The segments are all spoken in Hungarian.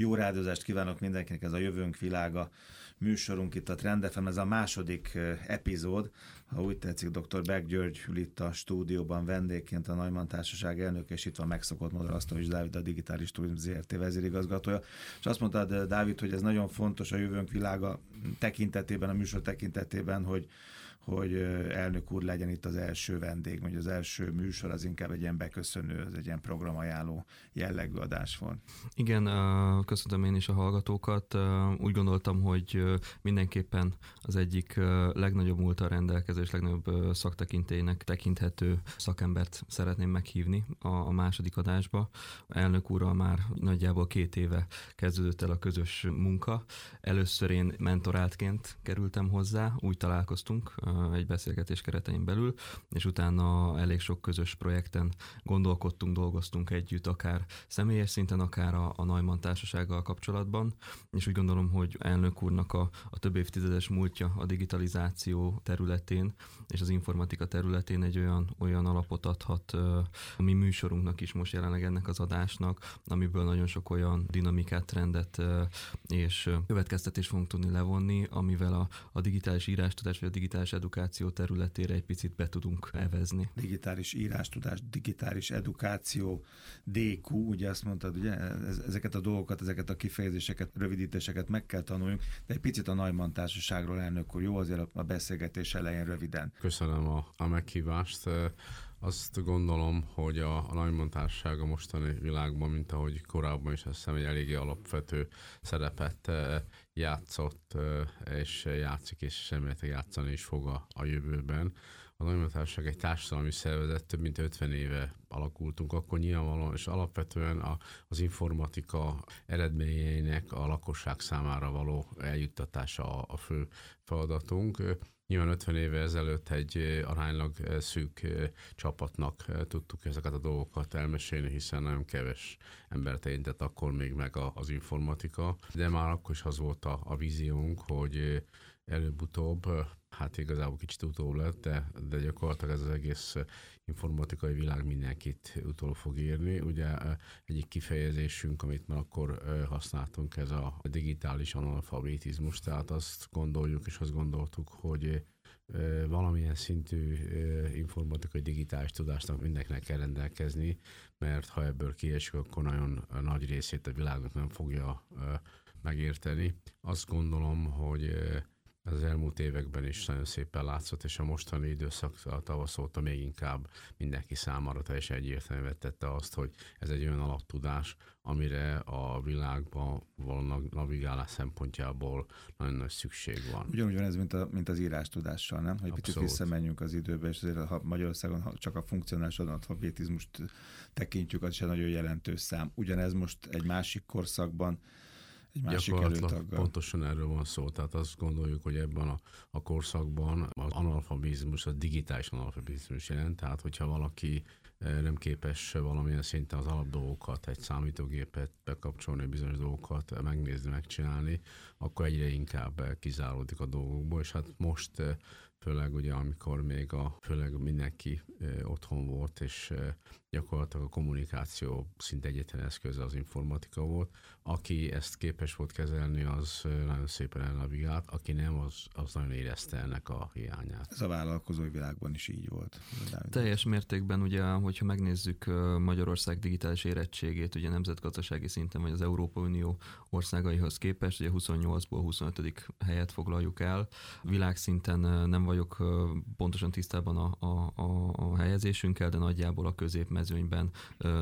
Jó rádozást kívánok mindenkinek, ez a Jövőnk világa műsorunk itt a Trendefem, ez a második epizód, ha úgy tetszik, dr. Beck György ül itt a stúdióban vendégként a Najman Társaság elnök, és itt van megszokott módon Asztonics Dávid, a Digitális Turizm ZRT vezérigazgatója. És azt mondtad, Dávid, hogy ez nagyon fontos a jövőnk világa tekintetében, a műsor tekintetében, hogy hogy elnök úr legyen itt az első vendég, vagy az első műsor az inkább egy ilyen beköszönő, az egy ilyen programajánló jellegű adás volt. Igen, köszöntöm én is a hallgatókat. Úgy gondoltam, hogy mindenképpen az egyik legnagyobb múltal rendelkezés, legnagyobb szaktekintélynek tekinthető szakembert szeretném meghívni a második adásba. Elnök úrral már nagyjából két éve kezdődött el a közös munka. Először én mentorátként kerültem hozzá, úgy találkoztunk egy beszélgetés keretein belül, és utána elég sok közös projekten gondolkodtunk, dolgoztunk együtt, akár személyes szinten, akár a, a Neumann társasággal kapcsolatban, és úgy gondolom, hogy elnök úrnak a, a több évtizedes múltja a digitalizáció területén és az informatika területén egy olyan, olyan alapot adhat a mi műsorunknak is most jelenleg ennek az adásnak, amiből nagyon sok olyan dinamikát, trendet és következtetést fogunk tudni levonni, amivel a, a digitális írástudás vagy a digitális edukáció területére egy picit be tudunk evezni. Digitális írástudás, digitális edukáció, DQ, ugye azt mondtad, ugye ezeket a dolgokat, ezeket a kifejezéseket, rövidítéseket meg kell tanuljunk, de egy picit a Najman társaságról elnök úr, jó azért a beszélgetés elején röviden. Köszönöm a, a meghívást. Azt gondolom, hogy a, a Najman társaság a mostani világban, mint ahogy korábban is azt hiszem, egy eléggé alapvető szerepet játszott, és játszik, és remélhetőleg játszani is fog a, a jövőben. A Nagyobb Társaság egy társadalmi szervezet, több mint 50 éve alakultunk, akkor nyilvánvalóan, és alapvetően a, az informatika eredményeinek a lakosság számára való eljuttatása a, a fő feladatunk. Nyilván 50 éve ezelőtt egy aránylag szűk csapatnak tudtuk ezeket a dolgokat elmesélni, hiszen nagyon keves embert érintett akkor még meg az informatika, de már akkor is az volt a, a víziónk, hogy előbb-utóbb, hát igazából kicsit utóbb lett, de, de gyakorlatilag ez az egész informatikai világ mindenkit utól fog írni. Ugye egyik kifejezésünk, amit már akkor használtunk, ez a digitális analfabetizmus, tehát azt gondoljuk és azt gondoltuk, hogy valamilyen szintű informatikai digitális tudásnak mindenkinek kell rendelkezni, mert ha ebből kiesik, akkor nagyon nagy részét a világnak nem fogja megérteni. Azt gondolom, hogy ez az elmúlt években is nagyon szépen látszott, és a mostani időszak a tavasz óta még inkább mindenki számára teljesen egyértelműen tette azt, hogy ez egy olyan alaptudás, amire a világban való navigálás szempontjából nagyon nagy szükség van. Ugyanúgy van ez, mint, a, mint az írás tudással, nem? Hogy Abszolút. picit visszamenjünk az időbe, és azért ha Magyarországon ha csak a funkcionális analfabetizmust tekintjük, az is egy nagyon jelentős szám. Ugyanez most egy másik korszakban egy másik előtaggal. Pontosan erről van szó, tehát azt gondoljuk, hogy ebben a, a korszakban az analfabizmus, a digitális analfabizmus jelent, tehát hogyha valaki eh, nem képes valamilyen szinten az alapdolgokat, egy számítógépet bekapcsolni, bizonyos dolgokat megnézni, megcsinálni, akkor egyre inkább kizáródik a dolgokból, és hát most eh, főleg ugye amikor még a, főleg mindenki otthon volt, és gyakorlatilag a kommunikáció szinte egyetlen eszköze az informatika volt. Aki ezt képes volt kezelni, az nagyon szépen elnavigált, aki nem, az, az nagyon érezte ennek a hiányát. Ez a vállalkozói világban is így volt. Teljes mértékben ugye, hogyha megnézzük Magyarország digitális érettségét, ugye nemzetgazdasági szinten, vagy az Európai Unió országaihoz képest, ugye 28-ból 25. helyet foglaljuk el. Világszinten nem vagyok pontosan tisztában a, a, a, a helyezésünkkel, de nagyjából a középmezőnyben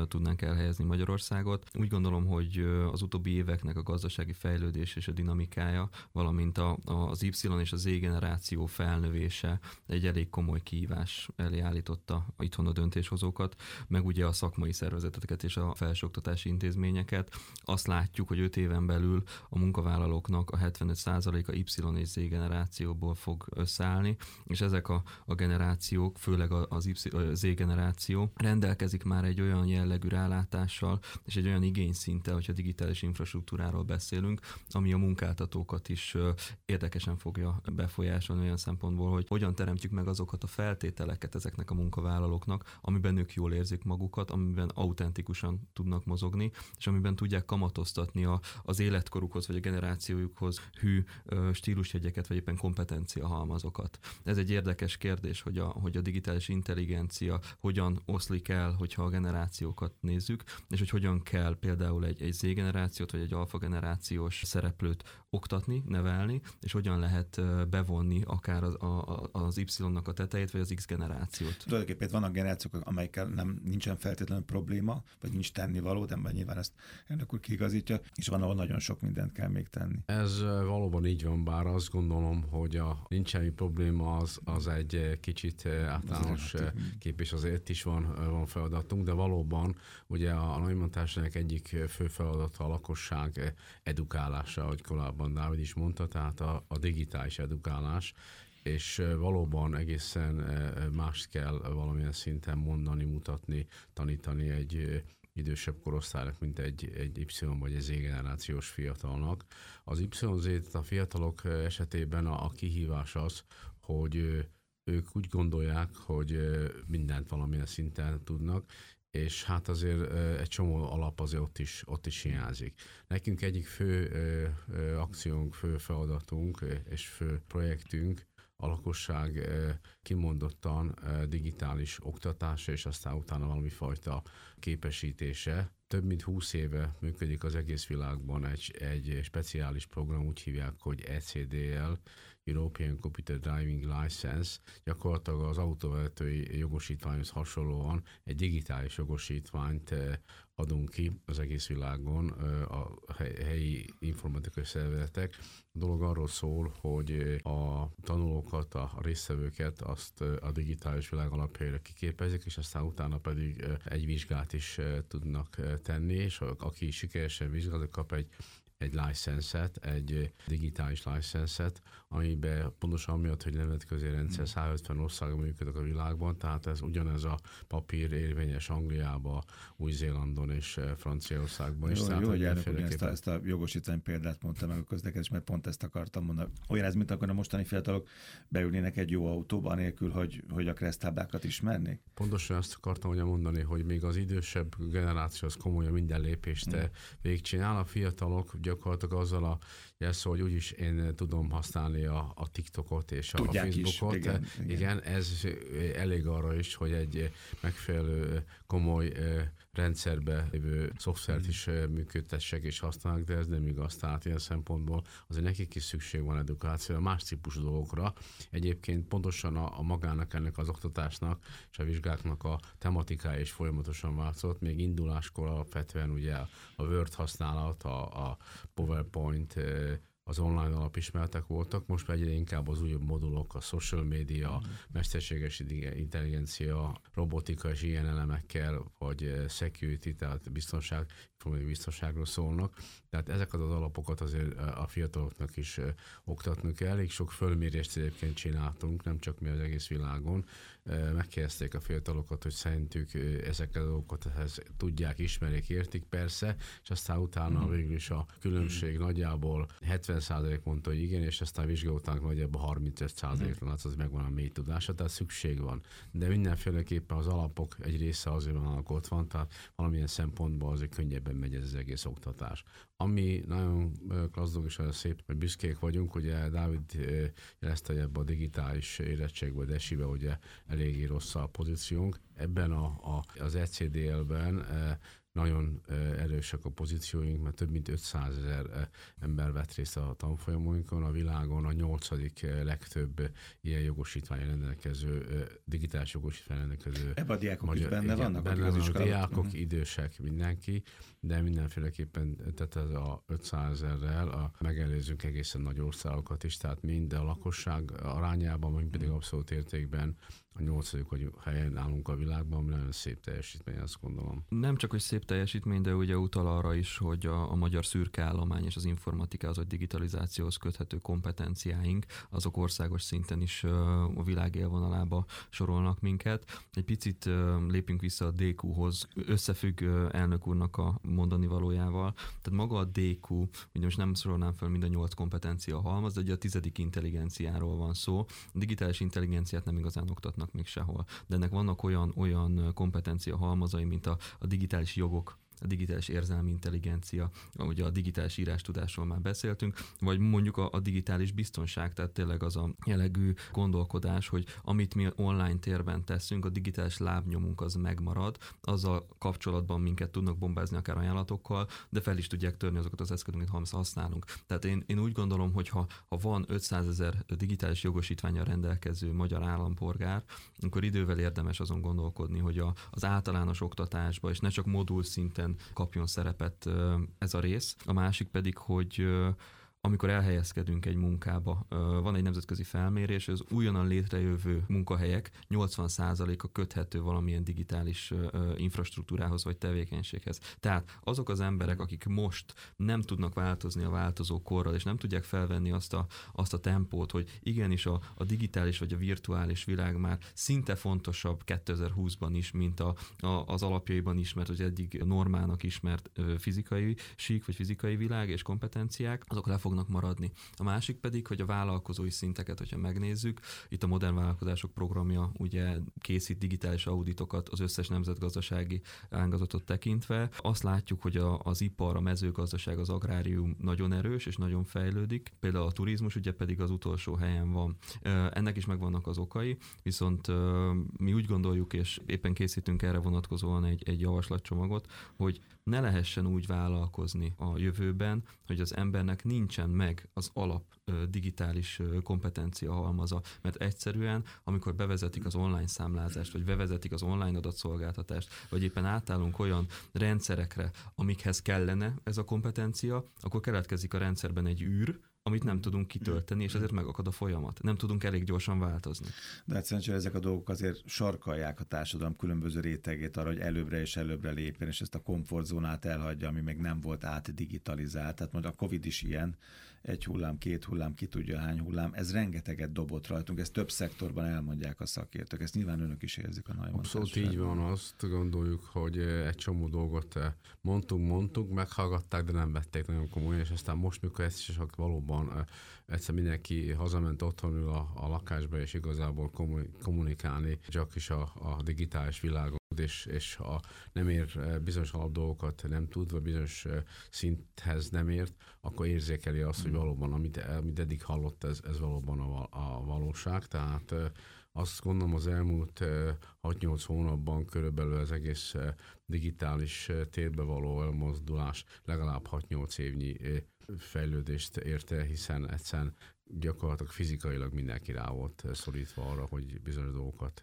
tudnánk elhelyezni Magyarországot. Úgy gondolom, hogy az utóbbi éveknek a gazdasági fejlődés és a dinamikája, valamint a, az Y és az Z generáció felnövése egy elég komoly kihívás elé állította itthon a döntéshozókat, meg ugye a szakmai szervezeteket és a felsőoktatási intézményeket. Azt látjuk, hogy 5 éven belül a munkavállalóknak a 75%-a Y és Z generációból fog összeállni, és ezek a, a generációk, főleg az y, Z generáció rendelkezik már egy olyan jellegű rálátással, és egy olyan igényszinte, hogyha digitális infrastruktúráról beszélünk, ami a munkáltatókat is érdekesen fogja befolyásolni olyan szempontból, hogy hogyan teremtjük meg azokat a feltételeket ezeknek a munkavállalóknak, amiben ők jól érzik magukat, amiben autentikusan tudnak mozogni, és amiben tudják kamatoztatni a, az életkorukhoz vagy a generációjukhoz hű stílusjegyeket, vagy éppen kompetencia halmazokat. Ez egy érdekes kérdés, hogy a, hogy a digitális intelligencia hogyan oszlik el, hogyha a generációkat nézzük, és hogy hogyan kell például egy, egy Z-generációt vagy egy alfa generációs szereplőt oktatni, nevelni, és hogyan lehet bevonni akár az, a, az Y-nak a tetejét, vagy az X generációt. Tulajdonképpen vannak generációk, amelyekkel nem nincsen feltétlenül probléma, vagy nincs tennivaló, de nyilván ezt ennek úr kiigazítja, és van, ahol nagyon sok mindent kell még tenni. Ez valóban így van, bár azt gondolom, hogy a nincs semmi probléma, az, az egy kicsit általános kép, és azért is van, van feladatunk, de valóban ugye a nagymentásnak egyik fő feladata lakosság edukálása, ahogy korábban Dávid is mondta, tehát a, a digitális edukálás, és valóban egészen mást kell valamilyen szinten mondani, mutatni, tanítani egy idősebb korosztálynak, mint egy, egy Y vagy egy Z generációs fiatalnak. Az YZ, a fiatalok esetében a, a kihívás az, hogy ők úgy gondolják, hogy mindent valamilyen szinten tudnak, és hát azért egy csomó alap azért ott is, ott is hiányzik. Nekünk egyik fő akciónk, fő feladatunk és fő projektünk a lakosság kimondottan digitális oktatása, és aztán utána valami fajta képesítése. Több mint 20 éve működik az egész világban egy, egy speciális program, úgy hívják, hogy ECDL, European Computer Driving License, gyakorlatilag az autóvezetői jogosítványhoz hasonlóan egy digitális jogosítványt adunk ki az egész világon a helyi informatikai szervezetek. A dolog arról szól, hogy a tanulókat, a résztvevőket azt a digitális világ alapjára kiképezik, és aztán utána pedig egy vizsgát is tudnak tenni, és aki sikeresen vizsgálja, kap egy egy licenszet, egy digitális licenszet, amiben pontosan miatt, hogy nemzetközi rendszer 150 országban működik a világban, tehát ez ugyanez a papír érvényes Angliába, Új-Zélandon és Franciaországban is. Jó, tehát, jó hogy elnök ezt, a, ezt a jogosítvány példát mondta meg a közlekedés, mert pont ezt akartam mondani. Olyan ez, mint akkor a mostani fiatalok beülnének egy jó autóba, anélkül, hogy, hogy a kresztáblákat ismernék? Pontosan ezt akartam ugye mondani, hogy még az idősebb generáció az komolyan minden lépést hmm. végigcsinál, a fiatalok gyakorlatilag azzal a jelszó, hogy úgyis én tudom használni a, a TikTokot és a, a Facebookot. Is, igen, igen. igen, ez elég arra is, hogy egy megfelelő komoly rendszerbe lévő szoftvert is működtessek és használnak, de ez nem igaz. Tehát ilyen szempontból azért nekik is szükség van edukációra, más típusú dolgokra. Egyébként pontosan a, a magának ennek az oktatásnak és a vizsgáknak a tematikája is folyamatosan változott. Még induláskor alapvetően ugye a Word használat, a, a PowerPoint, az online alapismeretek voltak, most egyre inkább az újabb modulok, a social media, mm. mesterséges intelligencia, robotika és ilyen elemekkel, vagy eh, security, tehát biztonság, informatív biztonságról szólnak. Tehát ezeket az alapokat azért eh, a fiataloknak is eh, oktatnunk kell. Elég sok fölmérést egyébként csináltunk, nem csak mi az egész világon, megkérdezték a fiatalokat, hogy szerintük ezeket a dolgokat ehhez tudják, ismerik, értik persze, és aztán utána mm. végül is a különbség mm. nagyjából 70% mondta, hogy igen, és aztán vizsga után nagyjából 35%-ra, mm. az megvan a mély tudása, tehát szükség van. De mindenféleképpen az alapok egy része azért van, ott van, tehát valamilyen szempontból azért könnyebben megy ez az egész oktatás. Ami nagyon klassz dolog és olyan szép, hogy büszkék vagyunk, ugye Dávid jelezte, hogy ebbe a digitális érettségbe, de esibe ugye eléggé rossz a pozíciónk. Ebben a, a, az ECDL-ben nagyon erősek a pozícióink, mert több mint 500 ezer ember vett részt a tanfolyamainkon. A világon a nyolcadik legtöbb ilyen jogosítvány rendelkező, digitális jogosítvány rendelkező. Ebben a diákok magyar, is benne igen, vannak? Benne az a diákok, uh-huh. idősek, mindenki, de mindenféleképpen, tehát ez a 500 ezerrel a, megelőzünk egészen nagy országokat is, tehát mind a lakosság arányában, mind pedig abszolút értékben a nyolcadik vagy helyen állunk a világban, ami nagyon szép teljesítmény, azt gondolom. Nem csak, hogy szép teljesítmény, de ugye utal arra is, hogy a, a magyar szürke állomány és az informatika, az vagy digitalizációhoz köthető kompetenciáink, azok országos szinten is a világ élvonalába sorolnak minket. Egy picit lépünk vissza a DQ-hoz, összefügg elnök úrnak a mondani valójával. Tehát maga a DQ, ugye most nem sorolnám fel mind a nyolc kompetencia halmaz, de ugye a tizedik intelligenciáról van szó. A digitális intelligenciát nem igazán oktatnak még sehol, de ennek vannak olyan, olyan kompetencia halmazai, mint a, a digitális jogok, a digitális érzelmi intelligencia, ugye a digitális írástudásról már beszéltünk, vagy mondjuk a, a digitális biztonság, tehát tényleg az a jellegű gondolkodás, hogy amit mi online térben teszünk, a digitális lábnyomunk az megmarad, azzal kapcsolatban minket tudnak bombázni akár ajánlatokkal, de fel is tudják törni azokat az eszközöket, amit használunk. Tehát én, én úgy gondolom, hogy ha, ha van 500 ezer digitális jogosítványa rendelkező magyar állampolgár, akkor idővel érdemes azon gondolkodni, hogy a, az általános oktatásba, és ne csak modul szinten kapjon szerepet ez a rész. A másik pedig, hogy amikor elhelyezkedünk egy munkába. Van egy nemzetközi felmérés, az újonnan létrejövő munkahelyek 80%-a köthető valamilyen digitális infrastruktúrához vagy tevékenységhez. Tehát azok az emberek, akik most nem tudnak változni a változó korral, és nem tudják felvenni azt a, azt a tempót, hogy igenis a, a digitális vagy a virtuális világ már szinte fontosabb 2020-ban is, mint a, a, az alapjaiban ismert, hogy eddig normának ismert fizikai sík, vagy fizikai világ és kompetenciák, azok le fognak fognak maradni. A másik pedig, hogy a vállalkozói szinteket, hogyha megnézzük, itt a modern vállalkozások programja ugye készít digitális auditokat az összes nemzetgazdasági ágazatot tekintve. Azt látjuk, hogy a, az ipar, a mezőgazdaság, az agrárium nagyon erős és nagyon fejlődik. Például a turizmus ugye pedig az utolsó helyen van. Ennek is megvannak az okai, viszont mi úgy gondoljuk, és éppen készítünk erre vonatkozóan egy, egy javaslatcsomagot, hogy ne lehessen úgy vállalkozni a jövőben, hogy az embernek nincsen meg az alap digitális kompetencia halmaza, mert egyszerűen, amikor bevezetik az online számlázást, vagy bevezetik az online adatszolgáltatást, vagy éppen átállunk olyan rendszerekre, amikhez kellene ez a kompetencia, akkor keletkezik a rendszerben egy űr, amit nem tudunk kitölteni, és ezért megakad a folyamat. Nem tudunk elég gyorsan változni. De hát szerencsére ezek a dolgok azért sarkalják a társadalom különböző rétegét arra, hogy előbbre és előbbre lépjen, és ezt a komfortzónát elhagyja, ami még nem volt átdigitalizált. Tehát majd a Covid is ilyen, egy hullám, két hullám, ki tudja hány hullám, ez rengeteget dobott rajtunk, ezt több szektorban elmondják a szakértők, ezt nyilván önök is érzik a nagy Abszolút így van, azt gondoljuk, hogy egy csomó dolgot mondtunk, mondtunk, meghallgatták, de nem vették nagyon komolyan, és aztán most, mikor ezt is valóban egyszer mindenki hazament otthonul a, a lakásba, és igazából kommunikálni csak is a, a digitális világon és, és ha nem ér bizonyos alapdolgokat, nem tud, vagy bizonyos szinthez nem ért, akkor érzékeli azt, hogy valóban, amit, amit eddig hallott, ez, ez valóban a, a valóság. Tehát azt gondolom az elmúlt 6-8 hónapban körülbelül az egész digitális térbe való elmozdulás legalább 6-8 évnyi fejlődést érte, hiszen egyszerűen gyakorlatilag fizikailag mindenki rá volt szorítva arra, hogy bizonyos dolgokat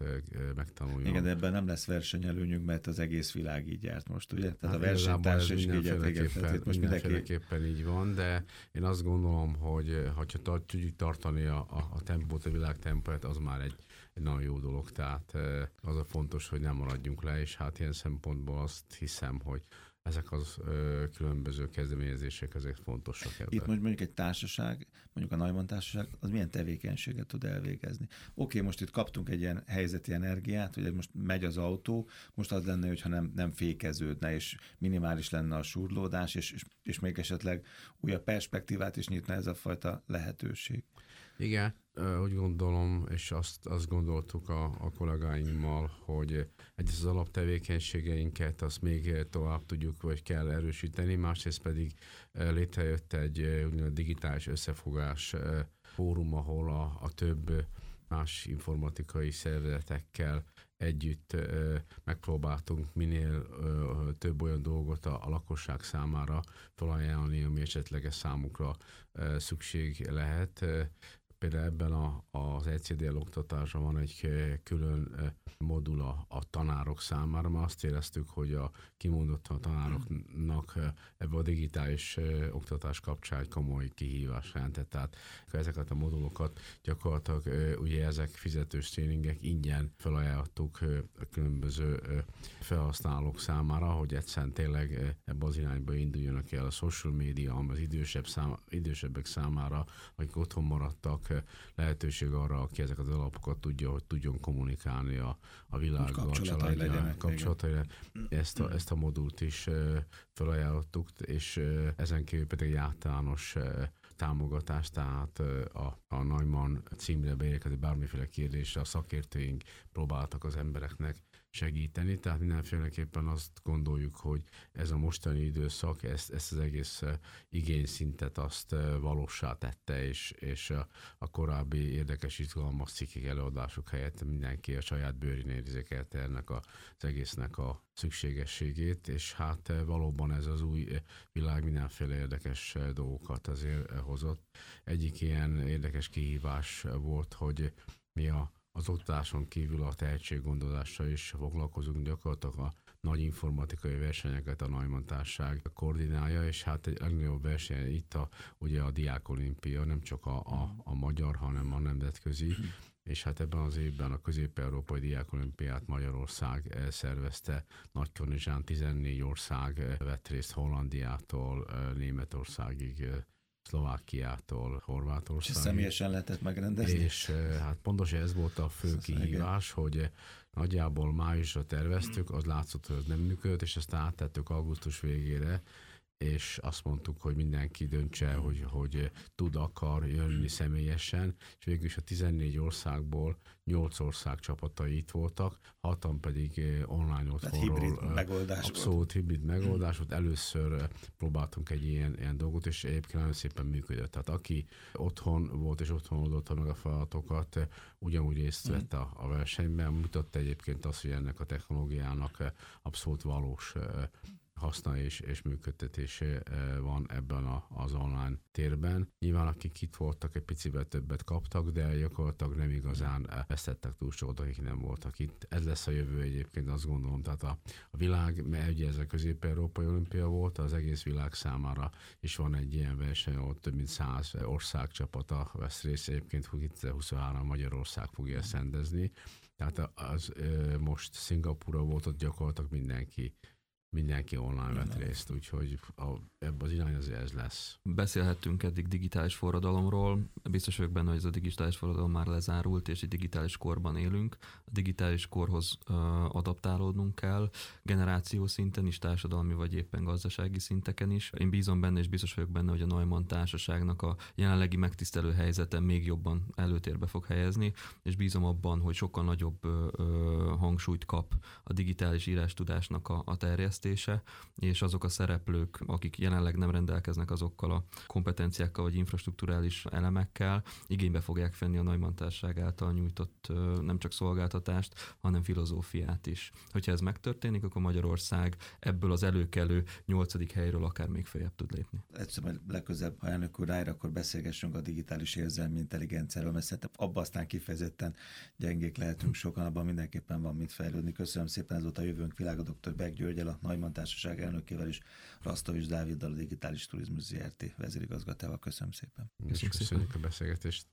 megtanuljon. Igen, de ebben nem lesz versenyelőnyünk, mert az egész világ így járt most, ugye? Tehát hát a versenytárs is így járt, most mindenki... így van, de én azt gondolom, hogy ha tudjuk tartani a, a, a tempót, a világ tempót, az már egy, egy nagyon jó dolog, tehát az a fontos, hogy nem maradjunk le, és hát ilyen szempontból azt hiszem, hogy ezek az ö, különböző kezdeményezések, ezek fontosak ebben. Itt mondjuk egy társaság, mondjuk a Neumann társaság, az milyen tevékenységet tud elvégezni. Oké, most itt kaptunk egy ilyen helyzeti energiát, hogy most megy az autó, most az lenne, hogyha nem, nem fékeződne, és minimális lenne a surlódás, és, és, és még esetleg újabb perspektívát is nyitna ez a fajta lehetőség. Igen, úgy gondolom, és azt, azt gondoltuk a, a kollégáimmal, hogy egy az alaptevékenységeinket azt még tovább tudjuk, vagy kell erősíteni, másrészt pedig létrejött egy úgynevezett digitális összefogás fórum, ahol a, a több más informatikai szervezetekkel együtt ö, megpróbáltunk minél ö, több olyan dolgot a, a lakosság számára felajánlani, ami esetleges számukra ö, szükség lehet például ebben a, az ECDL oktatásban van egy külön modul a, a tanárok számára, mert azt éreztük, hogy a kimondott a tanároknak ebbe a digitális oktatás kapcsán egy komoly kihívás jelentett. Tehát ezeket a modulokat gyakorlatilag ugye ezek fizetős tréningek ingyen felajánlottuk a különböző felhasználók számára, hogy egyszerűen tényleg ebbe az irányba induljanak el a social media, az idősebb szám, idősebbek számára, akik otthon maradtak, lehetőség arra, aki ezeket az alapokat tudja, hogy tudjon kommunikálni a, a világgal, a családjával, kapcsolatai. Ezt a, ezt a modult is felajánlottuk, és ezen kívül pedig általános támogatást, tehát a, a Neumann címre beérkező bármiféle kérdésre a szakértőink próbáltak az embereknek segíteni, tehát mindenféleképpen azt gondoljuk, hogy ez a mostani időszak ezt, ezt az egész eh, igényszintet azt eh, valósá tette, és, és a, a korábbi érdekes, izgalmas cikkek előadások helyett mindenki a saját bőrén érzékelte ennek a, az egésznek a szükségességét, és hát eh, valóban ez az új világ mindenféle érdekes dolgokat azért hozott. Egyik ilyen érdekes kihívás volt, hogy mi a az oktatáson kívül a tehetséggondolással is foglalkozunk gyakorlatilag a nagy informatikai versenyeket a Neumann Társág koordinálja, és hát egy legnagyobb verseny itt a, ugye a Diák Olimpia, nem csak a, a, a magyar, hanem a nemzetközi, és hát ebben az évben a Közép-Európai Diák Olimpiát Magyarország szervezte, Nagy 14 ország vett részt Hollandiától Németországig Szlovákiától Horvátország. És személyesen lehetett megrendezni? És hát pontosan ez volt a fő kihívás, hogy nagyjából májusra terveztük, az látszott, hogy ez nem működött, és ezt áttettük augusztus végére, és azt mondtuk, hogy mindenki döntse, hogy, hogy tud, akar jönni személyesen, és végül is a 14 országból 8 ország csapatai itt voltak, hatan pedig eh, online otthonról. hibrid eh, megoldás Abszolút volt. hibrid megoldás volt. Először eh, próbáltunk egy ilyen, ilyen dolgot, és egyébként nagyon szépen működött. Tehát aki otthon volt és otthon oldotta meg a feladatokat, ugyanúgy részt vett a, a versenyben, mutatta egyébként azt, hogy ennek a technológiának abszolút valós haszna és, és működtetése eh, van ebben a, az online térben. Nyilván akik itt voltak, egy picivel többet kaptak, de gyakorlatilag nem igazán vesztettek túl sokat, akik nem voltak itt. Ez lesz a jövő egyébként, azt gondolom. Tehát a, a világ, mert ugye ez a közép-európai olimpia volt, az egész világ számára is van egy ilyen verseny, ahol több mint száz ország csapata vesz részt. Egyébként 23 Magyarország fogja ezt rendezni. Tehát az, most Szingapura volt, ott gyakorlatilag mindenki mindenki online vett részt, úgyhogy a, ebben az irány azért ez lesz. Beszélhettünk eddig digitális forradalomról, biztos vagyok benne, hogy ez a digitális forradalom már lezárult, és egy digitális korban élünk. A digitális korhoz uh, adaptálódnunk kell, generáció szinten is, társadalmi vagy éppen gazdasági szinteken is. Én bízom benne, és biztos vagyok benne, hogy a Neumann társaságnak a jelenlegi megtisztelő helyzete még jobban előtérbe fog helyezni, és bízom abban, hogy sokkal nagyobb uh, hangsúlyt kap a digitális írástudásnak a, a terjesztés, fejlesztése, és azok a szereplők, akik jelenleg nem rendelkeznek azokkal a kompetenciákkal vagy infrastruktúrális elemekkel, igénybe fogják venni a Neumann által nyújtott nem csak szolgáltatást, hanem filozófiát is. Hogyha ez megtörténik, akkor Magyarország ebből az előkelő nyolcadik helyről akár még feljebb tud lépni. Egyszer majd legközelebb, ha elnök úr rájra, akkor beszélgessünk a digitális érzelmi intelligenciáról, mert szerintem abban aztán kifejezetten gyengék lehetünk sokan, abban mindenképpen van mit fejlődni. Köszönöm szépen, ez volt a jövőnk világa, dr. Beck Györgyel, a Neumann Társaság elnökével is, Rasztovics Dáviddal, a Digitális Turizmus ZRT vezérigazgatával. Köszönöm szépen. Köszönjük a beszélgetést.